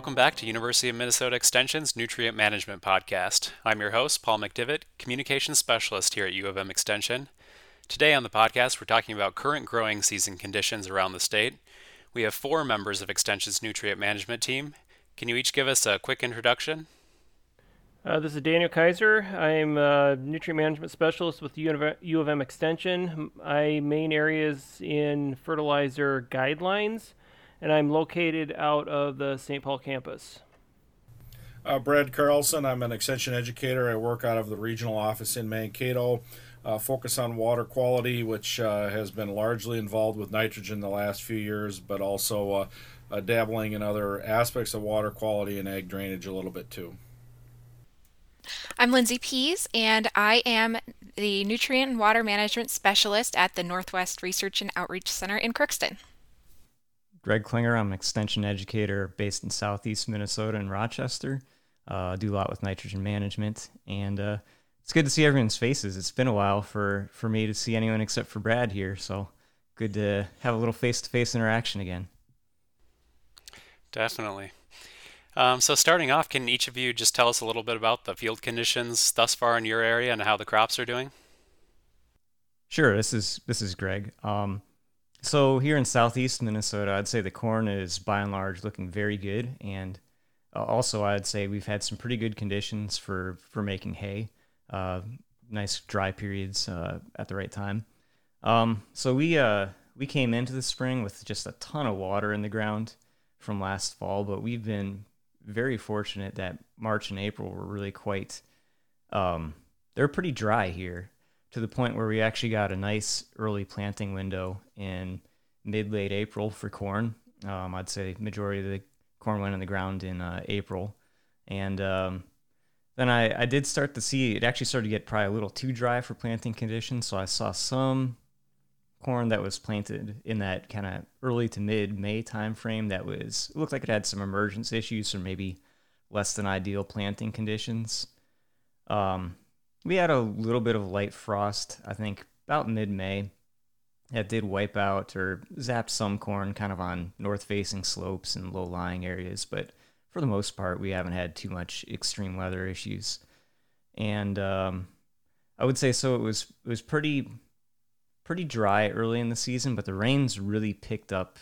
welcome back to University of Minnesota Extension's Nutrient Management Podcast. I'm your host, Paul McDivitt, Communications Specialist here at U of M Extension. Today on the podcast, we're talking about current growing season conditions around the state. We have four members of Extension's Nutrient Management team. Can you each give us a quick introduction? Uh, this is Daniel Kaiser. I'm a nutrient management specialist with U of M Extension. My main area is in fertilizer guidelines, and I'm located out of the St. Paul campus. Uh, Brad Carlson. I'm an extension educator. I work out of the regional office in Mankato. Uh, focus on water quality, which uh, has been largely involved with nitrogen the last few years, but also uh, uh, dabbling in other aspects of water quality and ag drainage a little bit too. I'm Lindsay Pease, and I am the Nutrient and Water Management Specialist at the Northwest Research and Outreach Center in Crookston. Greg Klinger, I'm an extension educator based in southeast Minnesota in Rochester. Uh, do a lot with nitrogen management, and uh, it's good to see everyone's faces. It's been a while for, for me to see anyone except for Brad here, so good to have a little face to face interaction again. Definitely. Um, so starting off, can each of you just tell us a little bit about the field conditions thus far in your area and how the crops are doing? Sure. This is this is Greg. Um, so here in southeast Minnesota, I'd say the corn is by and large looking very good, and uh, also I'd say we've had some pretty good conditions for for making hay. Uh, nice dry periods uh, at the right time. Um, so we uh, we came into the spring with just a ton of water in the ground from last fall, but we've been very fortunate that March and April were really quite um, they're pretty dry here to the point where we actually got a nice early planting window in mid late April for corn. Um, I'd say majority of the corn went in the ground in uh, April, and um, then I, I did start to see it actually started to get probably a little too dry for planting conditions. So I saw some corn that was planted in that kind of early to mid May timeframe that was looked like it had some emergence issues or maybe less than ideal planting conditions. Um, we had a little bit of light frost, I think about mid May. That did wipe out or zap some corn kind of on north facing slopes and low lying areas, but for the most part, we haven't had too much extreme weather issues. And um, I would say so. It was it was pretty pretty dry early in the season, but the rains really picked up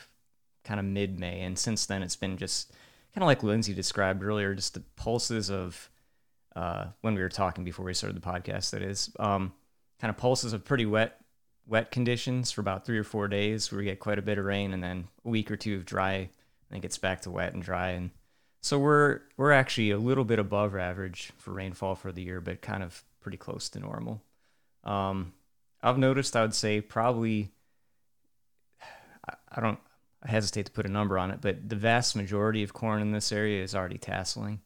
kind of mid May. And since then, it's been just kind of like Lindsay described earlier, just the pulses of uh, when we were talking before we started the podcast, that is, um, kind of pulses of pretty wet wet conditions for about three or four days where we get quite a bit of rain and then a week or two of dry and it gets back to wet and dry and so we're we're actually a little bit above average for rainfall for the year but kind of pretty close to normal um, I've noticed I would say probably I don't I hesitate to put a number on it, but the vast majority of corn in this area is already tasseling.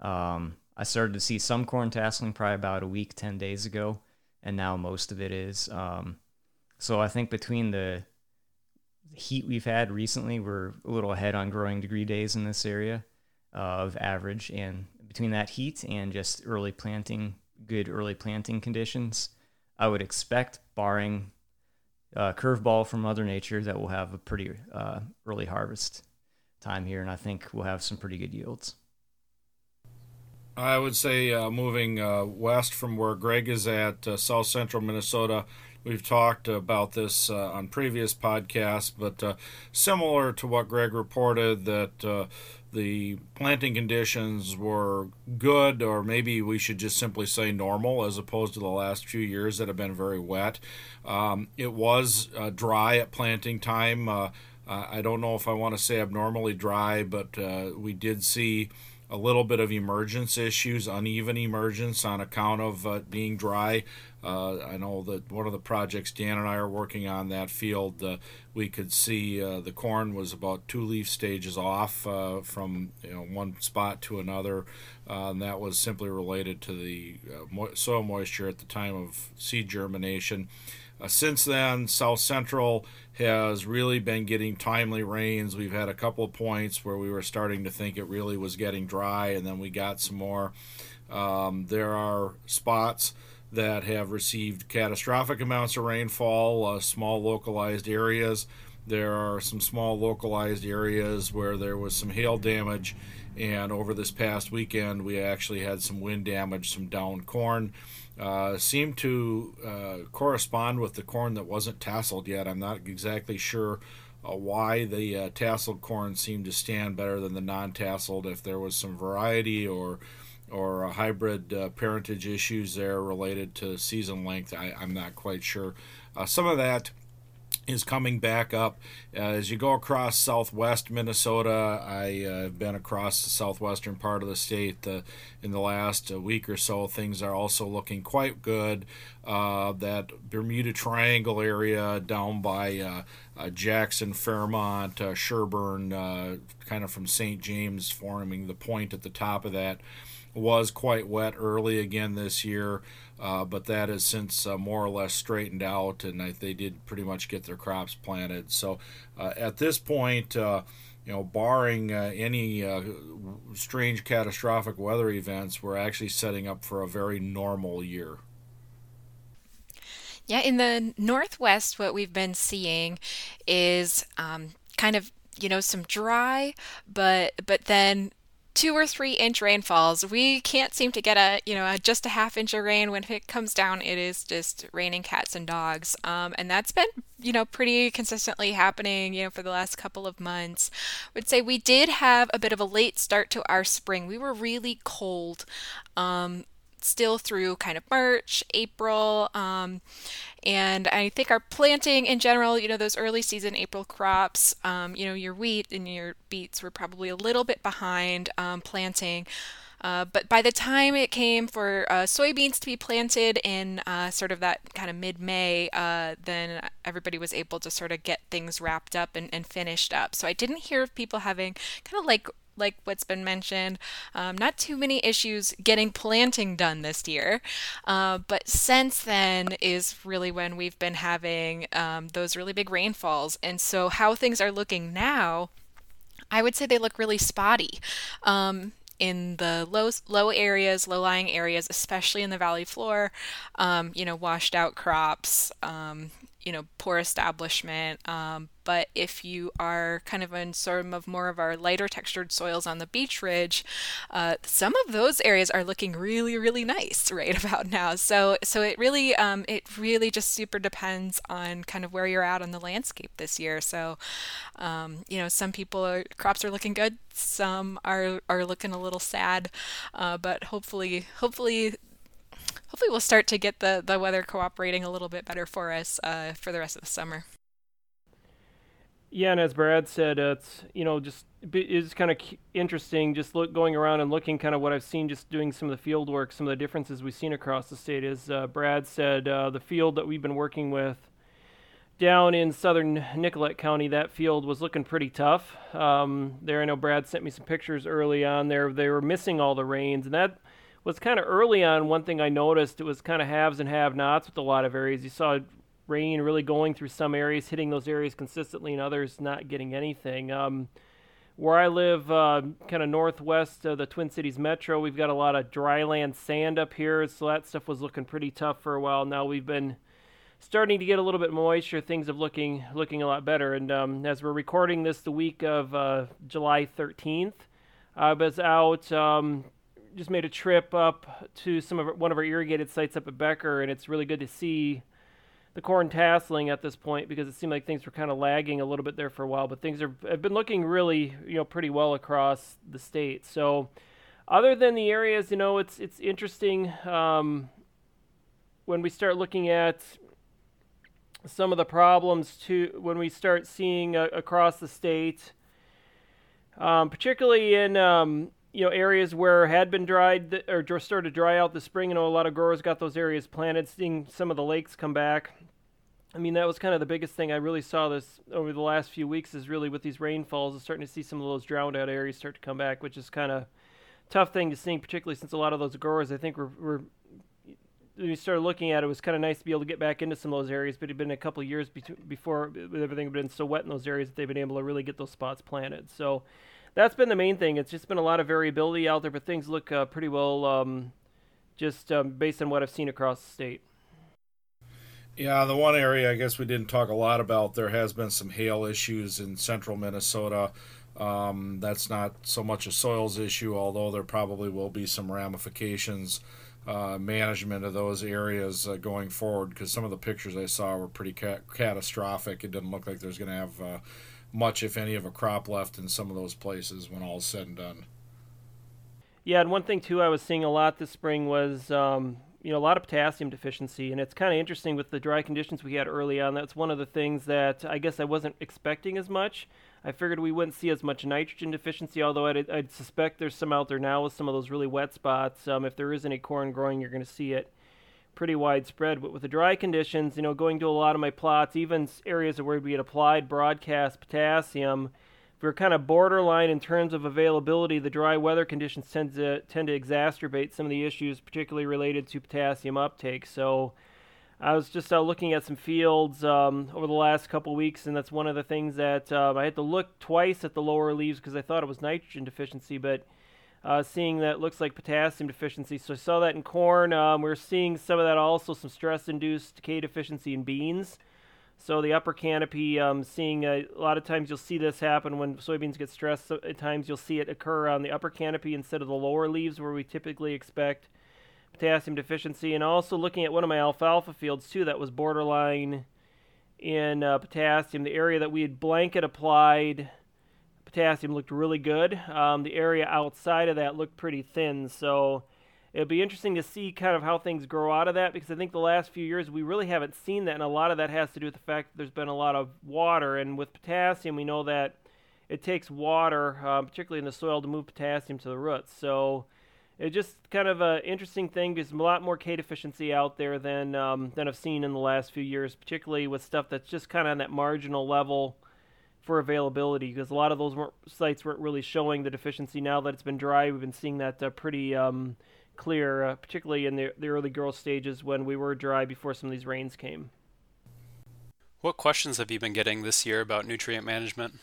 Um, I started to see some corn tasseling probably about a week, ten days ago, and now most of it is. Um, so I think between the heat we've had recently, we're a little ahead on growing degree days in this area uh, of average, and between that heat and just early planting, good early planting conditions, I would expect, barring a curveball from Mother Nature, that we'll have a pretty uh, early harvest time here, and I think we'll have some pretty good yields. I would say uh, moving uh, west from where Greg is at, uh, south central Minnesota. We've talked about this uh, on previous podcasts, but uh, similar to what Greg reported, that uh, the planting conditions were good, or maybe we should just simply say normal, as opposed to the last few years that have been very wet. Um, it was dry at planting time. I don't know if I want to say abnormally dry, but we did see a little bit of emergence issues, uneven emergence on account of uh, being dry. Uh, I know that one of the projects Dan and I are working on that field, uh, we could see uh, the corn was about two leaf stages off uh, from you know one spot to another, uh, and that was simply related to the soil moisture at the time of seed germination. Since then, South Central has really been getting timely rains. We've had a couple of points where we were starting to think it really was getting dry, and then we got some more. Um, there are spots that have received catastrophic amounts of rainfall, uh, small localized areas. There are some small localized areas where there was some hail damage, and over this past weekend, we actually had some wind damage, some downed corn. Uh, seemed to uh, correspond with the corn that wasn't tasseled yet. I'm not exactly sure uh, why the uh, tasseled corn seemed to stand better than the non-tasseled. If there was some variety or or hybrid uh, parentage issues there related to season length, I, am not quite sure. Some of that is coming back up uh, as you go across southwest Minnesota. I uh, been across the southwestern part of the state uh, in the last uh, week or so. Things are also looking quite good. Uh, that Bermuda Triangle area down by uh, Jackson, Fairmont, Sherburn, kind of from St. James, forming the point at the top of that was quite wet early again this year, uh, but that has since uh, more or less straightened out, and I, they did pretty much get their crops planted. So uh, at this point, uh, you know, barring uh, any uh, strange catastrophic weather events, we're actually setting up for a very normal year. Yeah, in the Northwest, what we've been seeing is um, kind of you know some dry but but then two or three inch rainfalls. We can't seem to get a, you know, a, just a half inch of rain. When it comes down, it is just raining cats and dogs. Um, and that's been, you know, pretty consistently happening, you know, for the last couple of months. I would say we did have a bit of a late start to our spring. We were really cold. Um, still through kind of March, April. Um, and I think our planting in general, you know, those early season April crops, um, you know, your wheat and your beets were probably a little bit behind um, planting. Uh, but by the time it came for uh, soybeans to be planted in uh, sort of that kind of mid May, uh, then everybody was able to sort of get things wrapped up and, and finished up. So I didn't hear of people having kind of like like what's been mentioned. Um, not too many issues getting planting done this year. Uh, but since then is really when we've been having um, those really big rainfalls. And so, how things are looking now, I would say they look really spotty. Um, in the low low areas, low lying areas, especially in the valley floor, um, you know, washed out crops, um, you know, poor establishment. Um, but if you are kind of in some of more of our lighter textured soils on the beach ridge, uh, some of those areas are looking really, really nice right about now. So, so it really, um, it really just super depends on kind of where you're at on the landscape this year. So, um, you know, some people are, crops are looking good, some are are looking a little sad, uh, but hopefully, hopefully hopefully we'll start to get the, the weather cooperating a little bit better for us uh, for the rest of the summer. Yeah, and as Brad said, uh, it's you know just it's kind of interesting just look going around and looking kind of what I've seen just doing some of the field work, some of the differences we've seen across the state. Is uh, Brad said uh, the field that we've been working with down in southern Nicollet County, that field was looking pretty tough. Um, there, I know Brad sent me some pictures early on there. They were missing all the rains, and that was kind of early on. One thing I noticed it was kind of haves and have-nots with a lot of areas. You saw rain really going through some areas, hitting those areas consistently, and others not getting anything. Um, where I live, uh, kind of northwest of the Twin Cities metro, we've got a lot of dryland sand up here, so that stuff was looking pretty tough for a while. Now we've been starting to get a little bit moisture. Things are looking looking a lot better. And um, as we're recording this, the week of uh, July 13th, I was out. Um, just made a trip up to some of one of our irrigated sites up at Becker, and it's really good to see the corn tasseling at this point because it seemed like things were kind of lagging a little bit there for a while, but things are, have been looking really, you know, pretty well across the state. So, other than the areas, you know, it's it's interesting um, when we start looking at some of the problems to when we start seeing uh, across the state, um, particularly in um, you know areas where had been dried or started to dry out the spring. You know, a lot of growers got those areas planted, seeing some of the lakes come back. I mean, that was kind of the biggest thing I really saw this over the last few weeks is really with these rainfalls, is starting to see some of those drowned out areas start to come back, which is kind of tough thing to see, particularly since a lot of those growers, I think, were, were when you started looking at it, it was kind of nice to be able to get back into some of those areas, but it had been a couple years be- before everything had been so wet in those areas that they've been able to really get those spots planted. So that's been the main thing. It's just been a lot of variability out there, but things look uh, pretty well. Um, just um, based on what I've seen across the state. Yeah, the one area I guess we didn't talk a lot about, there has been some hail issues in central Minnesota. Um, that's not so much a soils issue, although there probably will be some ramifications, uh, management of those areas uh, going forward, because some of the pictures I saw were pretty ca- catastrophic. It didn't look like there's going to have uh, much, if any, of a crop left in some of those places when all is said and done. Yeah, and one thing too I was seeing a lot this spring was um, you know a lot of potassium deficiency, and it's kind of interesting with the dry conditions we had early on. That's one of the things that I guess I wasn't expecting as much. I figured we wouldn't see as much nitrogen deficiency, although I'd, I'd suspect there's some out there now with some of those really wet spots. Um, if there is any corn growing, you're going to see it pretty widespread. But with the dry conditions, you know, going to a lot of my plots, even areas where we had applied broadcast potassium we're kind of borderline in terms of availability. The dry weather conditions tend to tend to exacerbate some of the issues, particularly related to potassium uptake. So, I was just uh, looking at some fields um, over the last couple weeks, and that's one of the things that um, I had to look twice at the lower leaves because I thought it was nitrogen deficiency, but uh, seeing that looks like potassium deficiency. So I saw that in corn. Um, we're seeing some of that also, some stress-induced K deficiency in beans. So the upper canopy, um, seeing a, a, lot of times you'll see this happen when soybeans get stressed. So at times you'll see it occur on the upper canopy instead of the lower leaves where we typically expect potassium deficiency. And also looking at one of my alfalfa fields too that was borderline in uh, potassium. The area that we had blanket applied potassium looked really good. Um, the area outside of that looked pretty thin. So it'll be interesting to see kind of how things grow out of that because I think the last few years we really haven't seen that, and a lot of that has to do with the fact that there's been a lot of water, and with potassium, we know that it takes water, um, particularly in the soil, to move potassium to the roots. So it's just kind of an interesting thing. There's a lot more K deficiency out there than um, than I've seen in the last few years, particularly with stuff that's just kind of on that marginal level for availability because a lot of those weren't, sites weren't really showing the deficiency. Now that it's been dry, we've been seeing that uh, pretty um, clear, uh, particularly in the, the early growth stages when we were dry before some of these rains came. What questions have you been getting this year about nutrient management?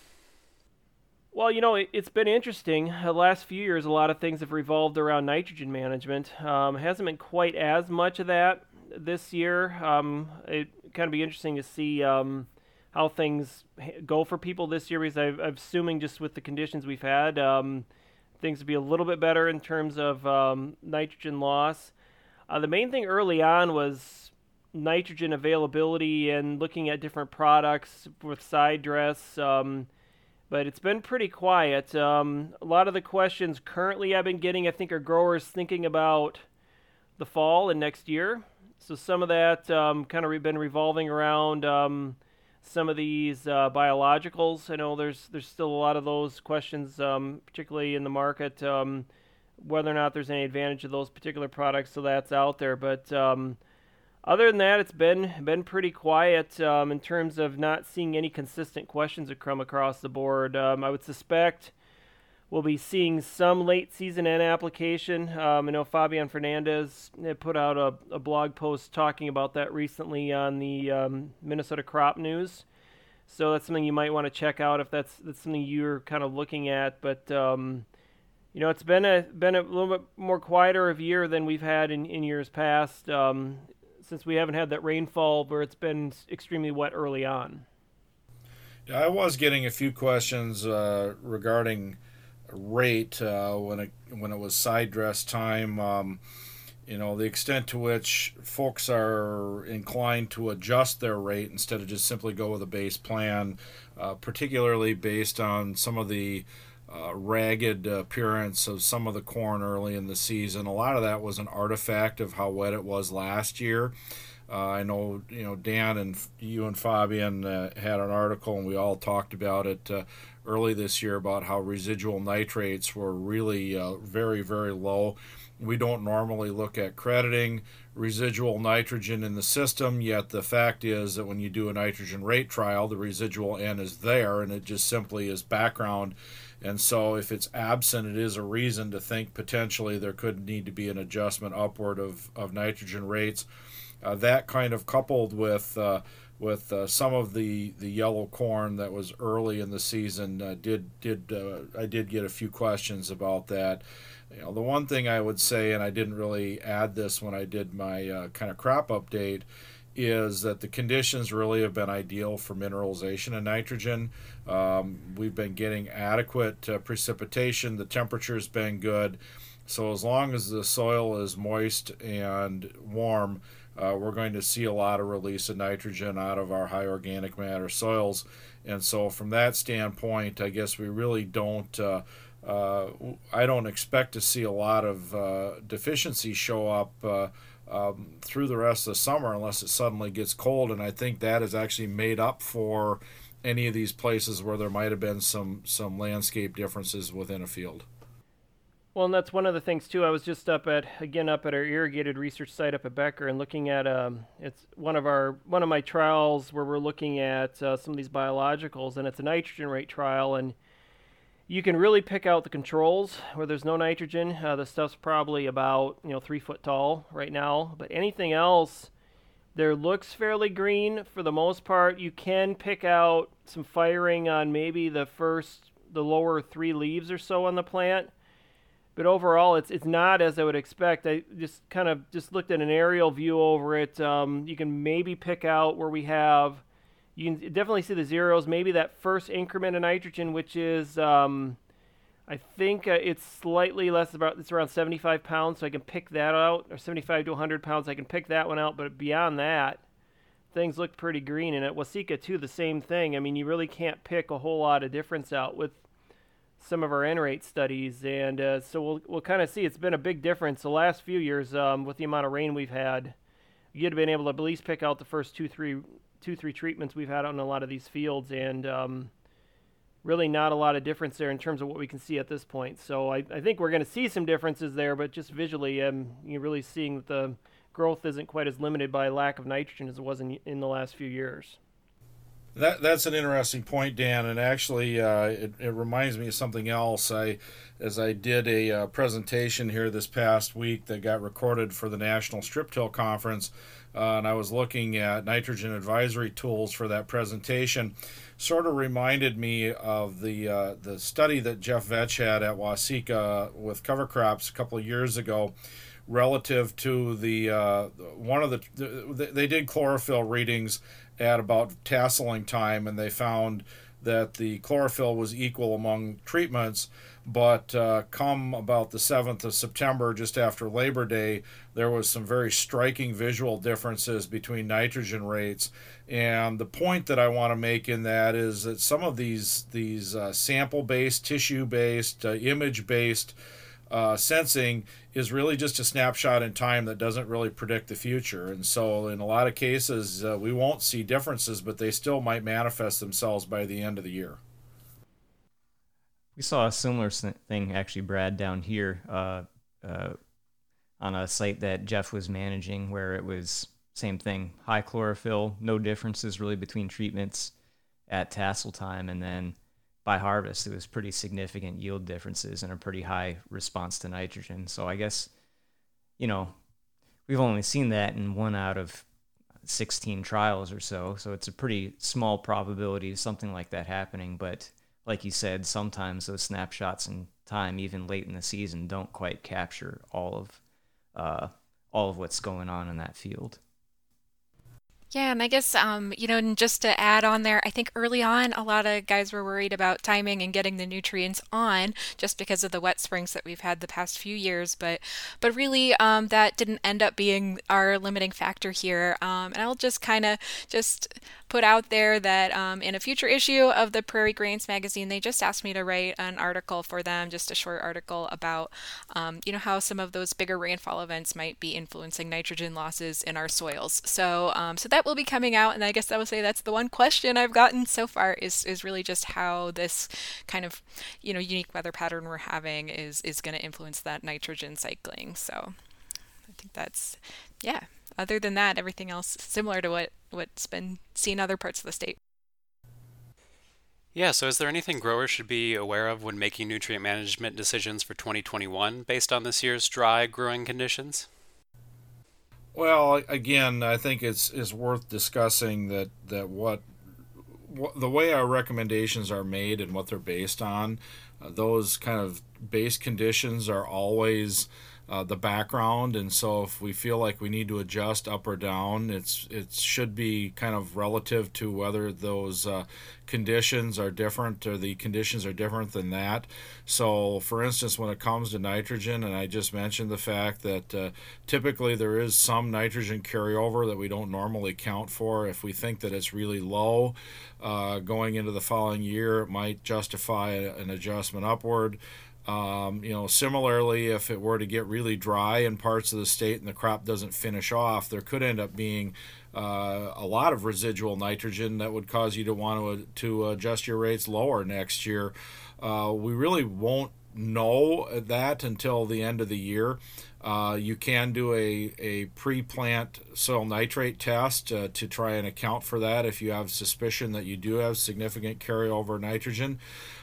Well, you know, it, has been interesting. The last few years, a lot of things have revolved around nitrogen management. Um, hasn't been quite as much of that this year. Um, it kind of be interesting to see um, how things go for people this year because I, am assuming just with the conditions we've had, um, things to be a little bit better in terms of um, nitrogen loss. Uh, the main thing early on was nitrogen availability and looking at different products with side dress. Um, but it's been pretty quiet. Um, a lot of the questions currently I've been getting, I think, are growers thinking about the fall and next year. So some of that um, kind of been revolving around um, some of these uh, biologicals. I know there's there's still a lot of those questions, um, particularly in the market, um, whether or not there's any advantage of those particular products. So that's out there. But um, other than that, it's been been pretty quiet um, in terms of not seeing any consistent questions that come across the board. Um, I would suspect We'll be seeing some late season N application. Um, I know Fabian Fernandez put out a, a, blog post talking about that recently on the um, Minnesota Crop News. So that's something you might want to check out if that's that's something you're kind of looking at. But um, you know, it's been a been a little bit more quieter of year than we've had in, in years past, um, since we haven't had that rainfall where it's been extremely wet early on. Yeah, I was getting a few questions uh, regarding rate uh, when it when it was side dress time. Um, you know the extent to which folks are inclined to adjust their rate instead of just simply go with a base plan, uh, particularly based on some of the uh, ragged appearance of some of the corn early in the season. A lot of that was an artifact of how wet it was last year. Uh, I know you know Dan and you and Fabian uh, had an article, and we all talked about it uh, early this year about how residual nitrates were really uh, very, very low. We don't normally look at crediting residual nitrogen in the system, yet the fact is that when you do a nitrogen rate trial, the residual N is there and it just simply is background. And so, if it's absent, it is a reason to think potentially there could need to be an adjustment upward of, of nitrogen rates. Uh, that kind of coupled with uh, with uh, some of the, the yellow corn that was early in the season. Uh, did did uh, I did get a few questions about that. You know, the one thing I would say, and I didn't really add this when I did my uh, kind of crop update, is that the conditions really have been ideal for mineralization of nitrogen. Um, we've been getting adequate uh, precipitation. The temperature's been good. So as long as the soil is moist and warm, uh, we're going to see a lot of release of nitrogen out of our high organic matter soils. And so, from that standpoint, I guess we really don't. Uh, uh, I don't expect to see a lot of uh, deficiency show up uh, um, through the rest of the summer unless it suddenly gets cold. And I think that is actually made up for any of these places where there might have been some some landscape differences within a field. Well, and that's one of the things too. I was just up at again up at our irrigated research site up at Becker and looking at um, it's one of our one of my trials where we're looking at uh, some of these biologicals, and it's a nitrogen rate trial, and you can really pick out the controls where there's no nitrogen. Uh, the stuff's probably about you know three foot tall right now, but anything else, there looks fairly green for the most part. You can pick out some firing on maybe the first the lower three leaves or so on the plant but overall, it's it's not as I would expect. I just kind of just looked at an aerial view over it. Um, you can maybe pick out where we have. You can definitely see the zeros. Maybe that first increment of nitrogen, which is, um, I think uh, it's slightly less about. It's around 75 pounds, so I can pick that out, or 75 to 100 pounds. I can pick that one out. But beyond that, things look pretty green. And at Waseca too, the same thing. I mean, you really can't pick a whole lot of difference out with some of our N rate studies, and uh, so we'll we'll kind of see. It's been a big difference the last few years um, with the amount of rain we've had. You'd have been able to at least pick out the first two three two three treatments we've had on a lot of these fields, and um, really not a lot of difference there in terms of what we can see at this point. So I, I think we're going to see some differences there, but just visually, um, you're really seeing that the growth isn't quite as limited by lack of nitrogen as it was in, in the last few years. That that's an interesting point, Dan, and actually, uh, it, it reminds me of something else. I, as I did a uh, presentation here this past week that got recorded for the National Strip Till Conference, uh, and I was looking at nitrogen advisory tools for that presentation. Sort of reminded me of the uh, the study that Jeff Vetsch had at Waseca with cover crops a couple of years ago relative to the uh, one of the they did chlorophyll readings at about tasseling time, and they found that the chlorophyll was equal among treatments. But uh, come about the 7th of September, just after Labor Day, there was some very striking visual differences between nitrogen rates. And the point that I want to make in that is that some of these these uh, sample-based, tissue-based, uh, image-based uh, sensing is really just a snapshot in time that doesn't really predict the future. And so, in a lot of cases, uh, we won't see differences, but they still might manifest themselves by the end of the year. We saw a similar thing, actually, Brad, down here uh, uh, on a site that Jeff was managing where it was same thing high chlorophyll, no differences really between treatments at tassel time, and then by harvest, it was pretty significant yield differences and a pretty high response to nitrogen. So I guess, you know, we've only seen that in one out of 16 trials or so. So it's a pretty small probability of something like that happening. But like you said, sometimes those snapshots in time, even late in the season, don't quite capture all of uh, all of what's going on in that field. Yeah, and I guess um, you know, and just to add on there, I think early on a lot of guys were worried about timing and getting the nutrients on just because of the wet springs that we've had the past few years, but but really um, that didn't end up being our limiting factor here. Um, and I'll just kind of just put out there that um, in a future issue of the Prairie Grains magazine, they just asked me to write an article for them, just a short article about, um, you know, how some of those bigger rainfall events might be influencing nitrogen losses in our soils. So, um, so that will be coming out, and I guess I will say that's the one question I've gotten so far is is really just how this kind of, you know, unique weather pattern we're having is is going to influence that nitrogen cycling. So, I think that's yeah other than that, everything else similar to what what's been seen other parts of the state. Yeah, so is there anything growers should be aware of when making nutrient management decisions for 2021 based on this year's dry growing conditions? Well, again, I think it's is worth discussing that that what, what the way our recommendations are made and what they're based on, uh, those kind of base conditions are always uh, the background, and so if we feel like we need to adjust up or down, it's it should be kind of relative to whether those uh, conditions are different or the conditions are different than that. So, for instance, when it comes to nitrogen, and I just mentioned the fact that uh, typically there is some nitrogen carryover that we don't normally count for. If we think that it's really low uh, going into the following year, it might justify an adjustment upward. Um, you know, similarly, if it were to get really dry in parts of the state and the crop doesn't finish off, there could end up being uh, a lot of residual nitrogen that would cause you to want to, to adjust your rates lower next year. Uh, we really won't know that until the end of the year. Uh, you can do a, a pre plant soil nitrate test uh, to try and account for that if you have suspicion that you do have significant carryover nitrogen.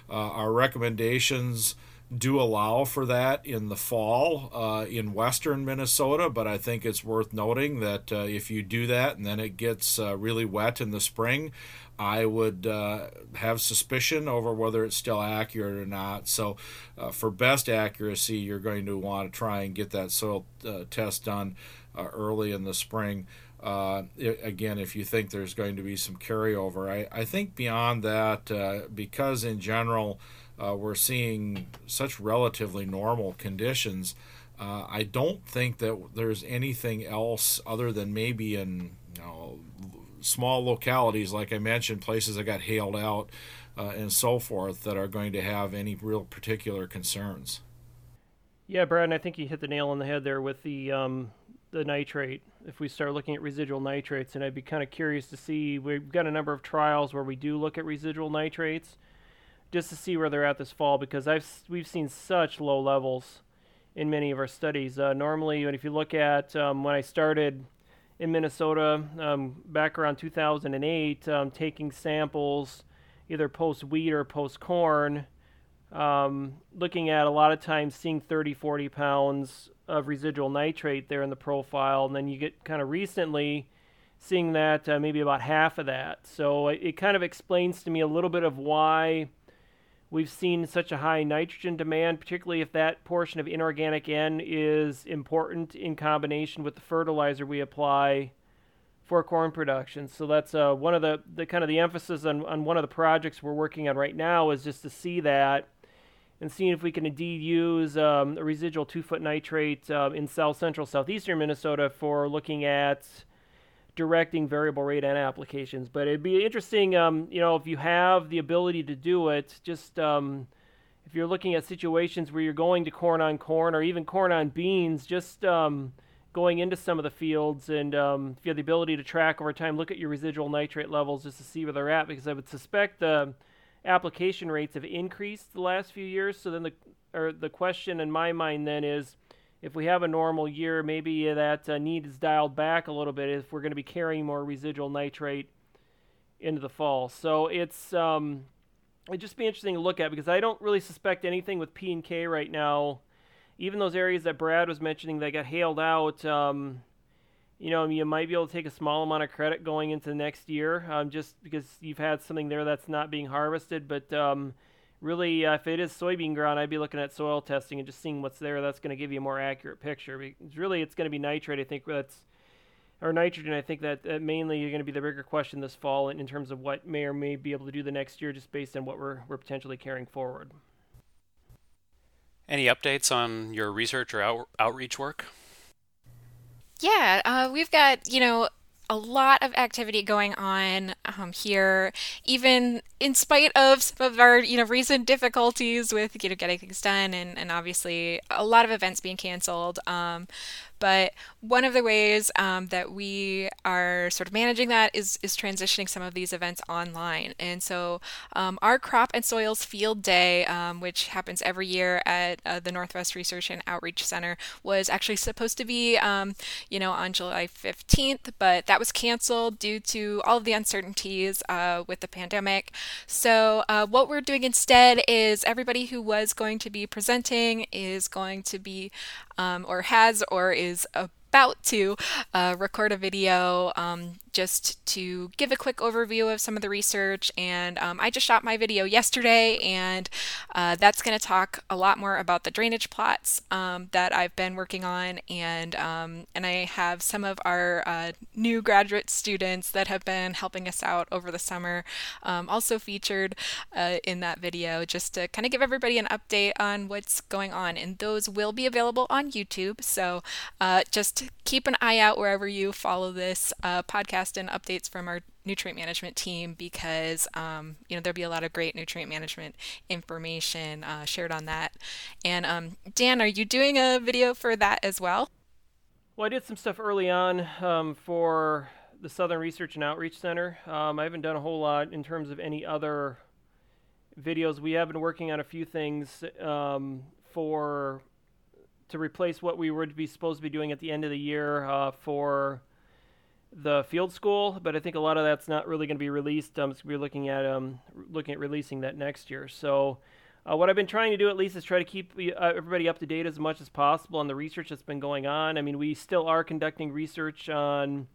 Uh, our recommendations do allow for that in the fall uh, in western Minnesota, but I think it's worth noting that uh, if you do that and then it gets uh, really wet in the spring, I would uh, have suspicion over whether it's still accurate or not. So, uh, for best accuracy, you're going to want to try and get that soil uh, test done early in the spring. Uh, again, if you think there's going to be some carryover, I, I think beyond that, because in general, uh, we're seeing such relatively normal conditions. Uh, I don't think that there's anything else other than maybe in you know, small localities, like I mentioned, places that got hailed out uh, and so forth, that are going to have any real particular concerns. Yeah, Brad, I think you hit the nail on the head there with the um, the nitrate. If we start looking at residual nitrates, and I'd be kind of curious to see, we've got a number of trials where we do look at residual nitrates just to see where they're at this fall because I've we've seen such low levels in many of our studies. Uh, normally, if you look at um, when I started in Minnesota um, back around 2008, um, taking samples either post wheat or post corn, um, looking at a lot of times seeing 30, 40 pounds of residual nitrate there in the profile, and then you get kind of recently seeing that uh, maybe about half of that. So it, it kind of explains to me a little bit of why we've seen such a high nitrogen demand, particularly if that portion of inorganic N is important in combination with the fertilizer we apply for corn production. So that's uh, one of the, the kind of the emphasis on, on one of the projects we're working on right now is just to see that and seeing if we can indeed use um, a residual two-foot nitrate uh, in south central southeastern Minnesota for looking at directing variable rate N applications. But it'd be interesting, um, you know, if you have the ability to do it, just um, if you're looking at situations where you're going to corn on corn or even corn on beans, just um, going into some of the fields and um, if you have the ability to track over time, look at your residual nitrate levels just to see where they're at because I would suspect the application rates have increased the last few years. So then the or the question in my mind then is if we have a normal year, maybe that uh, need is dialed back a little bit if we're going to be carrying more residual nitrate into the fall. So it's um, it'd just be interesting to look at because I don't really suspect anything with P and K right now. Even those areas that Brad was mentioning that got hailed out, um, you know, you might be able to take a small amount of credit going into next year, um, just because you've had something there that's not being harvested. But um, really, uh, if it is soybean ground, I'd be looking at soil testing and just seeing what's there. That's going to give you a more accurate picture. Because really, it's going to be nitrate. I think that's or nitrogen. I think that uh, mainly you're going to be the bigger question this fall in, in terms of what may or may be able to do the next year, just based on what we're we're potentially carrying forward. Any updates on your research or out, outreach work? Yeah, uh, we've got you know a lot of activity going on um, here, even in spite of some of our, you know, recent difficulties with, you know, getting things done and, and obviously a lot of events being canceled. Um, but one of the ways um, that we are sort of managing that is, is transitioning some of these events online. And so um, our Crop and Soils Field Day, um, which happens every year at uh, the Northwest Research and Outreach Center, was actually supposed to be, um, you know, on July 15th, but that was canceled due to all of the uncertainties uh, with the pandemic. So uh, what we're doing instead is everybody who was going to be presenting is going to be um, or has or is about to uh, record a video um, just to give a quick overview of some of the research. And um, I just shot my video yesterday, and uh, that's going to talk a lot more about the drainage plots um, that I've been working on. And um, and I have some of our uh, new graduate students that have been helping us out over the summer um, also featured uh, in that video, just to kind of give everybody an update on what's going on. And those will be available on YouTube. So uh, keep an eye out wherever you follow this uh, podcast and updates from our nutrient management team because um, you know there'll be a lot of great nutrient management information uh, shared on that. And um, Dan, are you doing a video for that as well? Well, I did some stuff early on um, for the Southern Research and Outreach Center. Um, I haven't done a whole lot in terms of any other videos. We have been working on a few things um, for to replace what we were to be supposed to be doing at the end of the year uh, for the field school, but I think a lot of that's not really going to be released. Um, we're looking at um, looking at releasing that next year. So, uh, what I've been trying to do at least is try to keep uh, everybody up to date as much as possible on the research that's been going on. I mean, we still are conducting research on.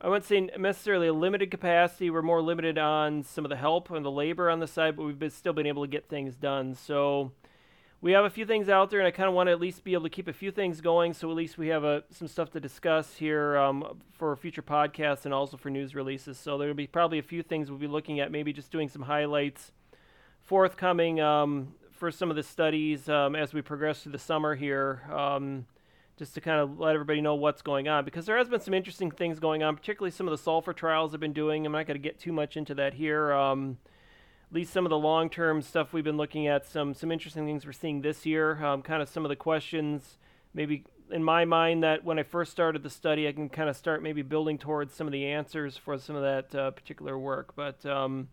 I wouldn't say necessarily a limited capacity. We're more limited on some of the help and the labor on the side, but we've been, still been able to get things done. So we have a few things out there, and I kind of want to at least be able to keep a few things going, so at least we have a, uh, some stuff to discuss here um, for future podcasts and also for news releases. So there'll be probably a few things we'll be looking at, maybe just doing some highlights forthcoming um, for some of the studies um, as we progress through the summer here, um, just to kind of let everybody know what's going on, because there has been some interesting things going on, particularly some of the sulfur trials I've been doing. I'm not going to get too much into that here. At least some of the long-term stuff we've been looking at, some some interesting things we're seeing this year. Um, kind of some of the questions, maybe in my mind, that when I first started the study, I can kind of start maybe building towards some of the answers for some of that uh, particular work. But um,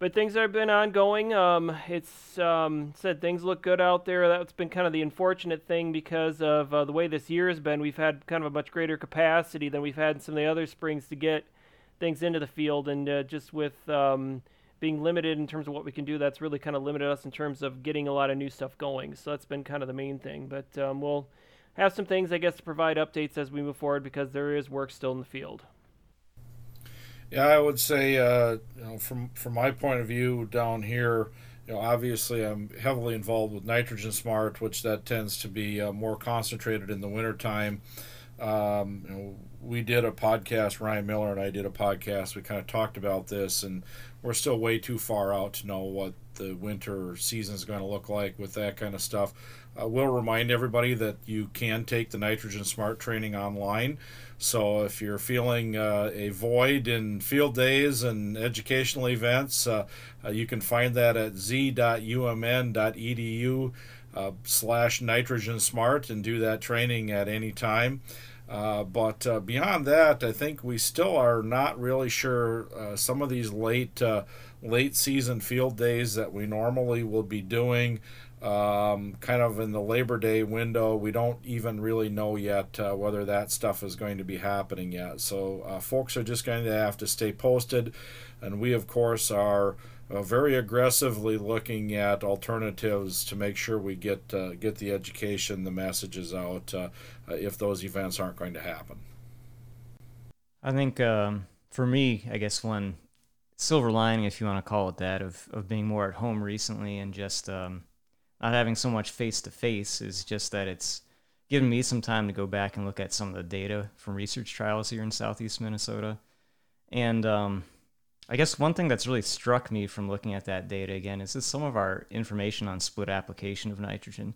but things have been ongoing. Um, it's um, said things look good out there. That's been kind of the unfortunate thing because of uh, the way this year has been. We've had kind of a much greater capacity than we've had in some of the other springs to get things into the field, and uh, just with um, being limited in terms of what we can do, that's really kind of limited us in terms of getting a lot of new stuff going. So that's been kind of the main thing. But um, we'll have some things, I guess, to provide updates as we move forward because there is work still in the field. Yeah, I would say, uh, you know, from from my point of view down here, you know, obviously I'm heavily involved with Nitrogen Smart, which that tends to be uh, more concentrated in the wintertime. Um, you know, we did a podcast, Ryan Miller and I did a podcast. We kind of talked about this, and we're still way too far out to know what the winter season is going to look like with that kind of stuff. Uh, we'll remind everybody that you can take the Nitrogen Smart training online. So if you're feeling uh, a void in field days and educational events, uh, uh you can find that at z.umn.edu uh, slash nitrogen smart and do that training at any time. Uh, but uh, beyond that, I think we still are not really sure. Uh, some of these late uh, late season field days that we normally will be doing, um, kind of in the Labor Day window, we don't even really know yet uh, whether that stuff is going to be happening yet. So folks are just going to have to stay posted, and we of course are uh, very aggressively looking at alternatives to make sure we get uh, get the education, the messages out uh, uh, if those events aren't going to happen. I think um, for me, I guess one silver lining, if you want to call it that, of of being more at home recently and just um, not having so much face to face is just that it's given me some time to go back and look at some of the data from research trials here in southeast Minnesota, and um, I guess one thing that's really struck me from looking at that data again is some of our information on split application of nitrogen.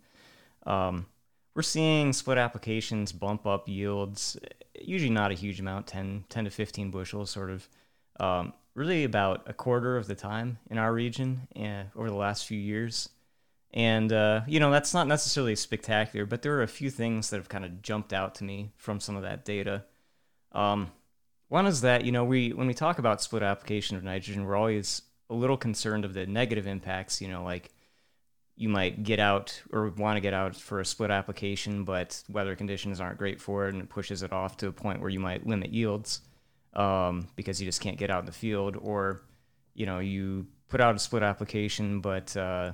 Um, we're seeing split applications bump up yields, usually not a huge amount, 10, 10 to 15 bushels, sort of, um, really about a quarter of the time in our region uh, over the last few years. And, uh, you know, that's not necessarily spectacular, but there are a few things that have kind of jumped out to me from some of that data. Um, one is that you know we when we talk about split application of nitrogen, we're always a little concerned of the negative impacts. You know, like you might get out or want to get out for a split application, but weather conditions aren't great for it, and it pushes it off to a point where you might limit yields um, because you just can't get out in the field, or you know you put out a split application, but uh,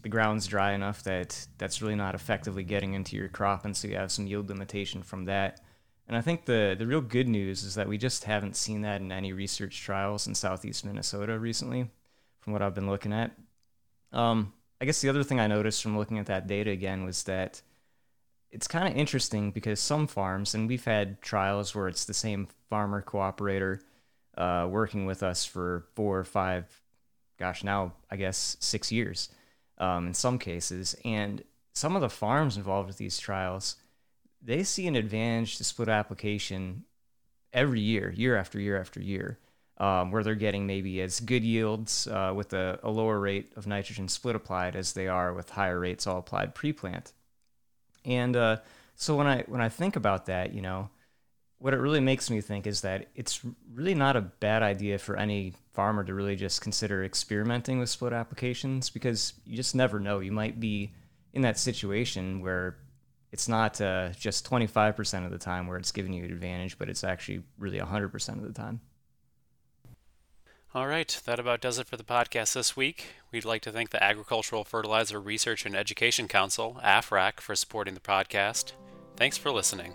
the ground's dry enough that that's really not effectively getting into your crop, and so you have some yield limitation from that. And I think the the real good news is that we just haven't seen that in any research trials in southeast Minnesota recently, from what I've been looking at. Um, I guess the other thing I noticed from looking at that data again was that it's kind of interesting because some farms, and we've had trials where it's the same farmer cooperator uh, working with us for four or five, gosh, now I guess six years um, in some cases. And some of the farms involved with these trials, they see an advantage to split application every year, year after year after year, um, where they're getting maybe as good yields uh, with a, a, lower rate of nitrogen split applied as they are with higher rates all applied pre-plant. And uh, so when I when I think about that, you know, what it really makes me think is that it's really not a bad idea for any farmer to really just consider experimenting with split applications because you just never know. You might be in that situation where it's not uh, just 25% of the time where it's giving you an advantage, but it's actually really 100% of the time. All right, that about does it for the podcast this week. We'd like to thank the Agricultural Fertilizer Research and Education Council, AFREC, for supporting the podcast. Thanks for listening.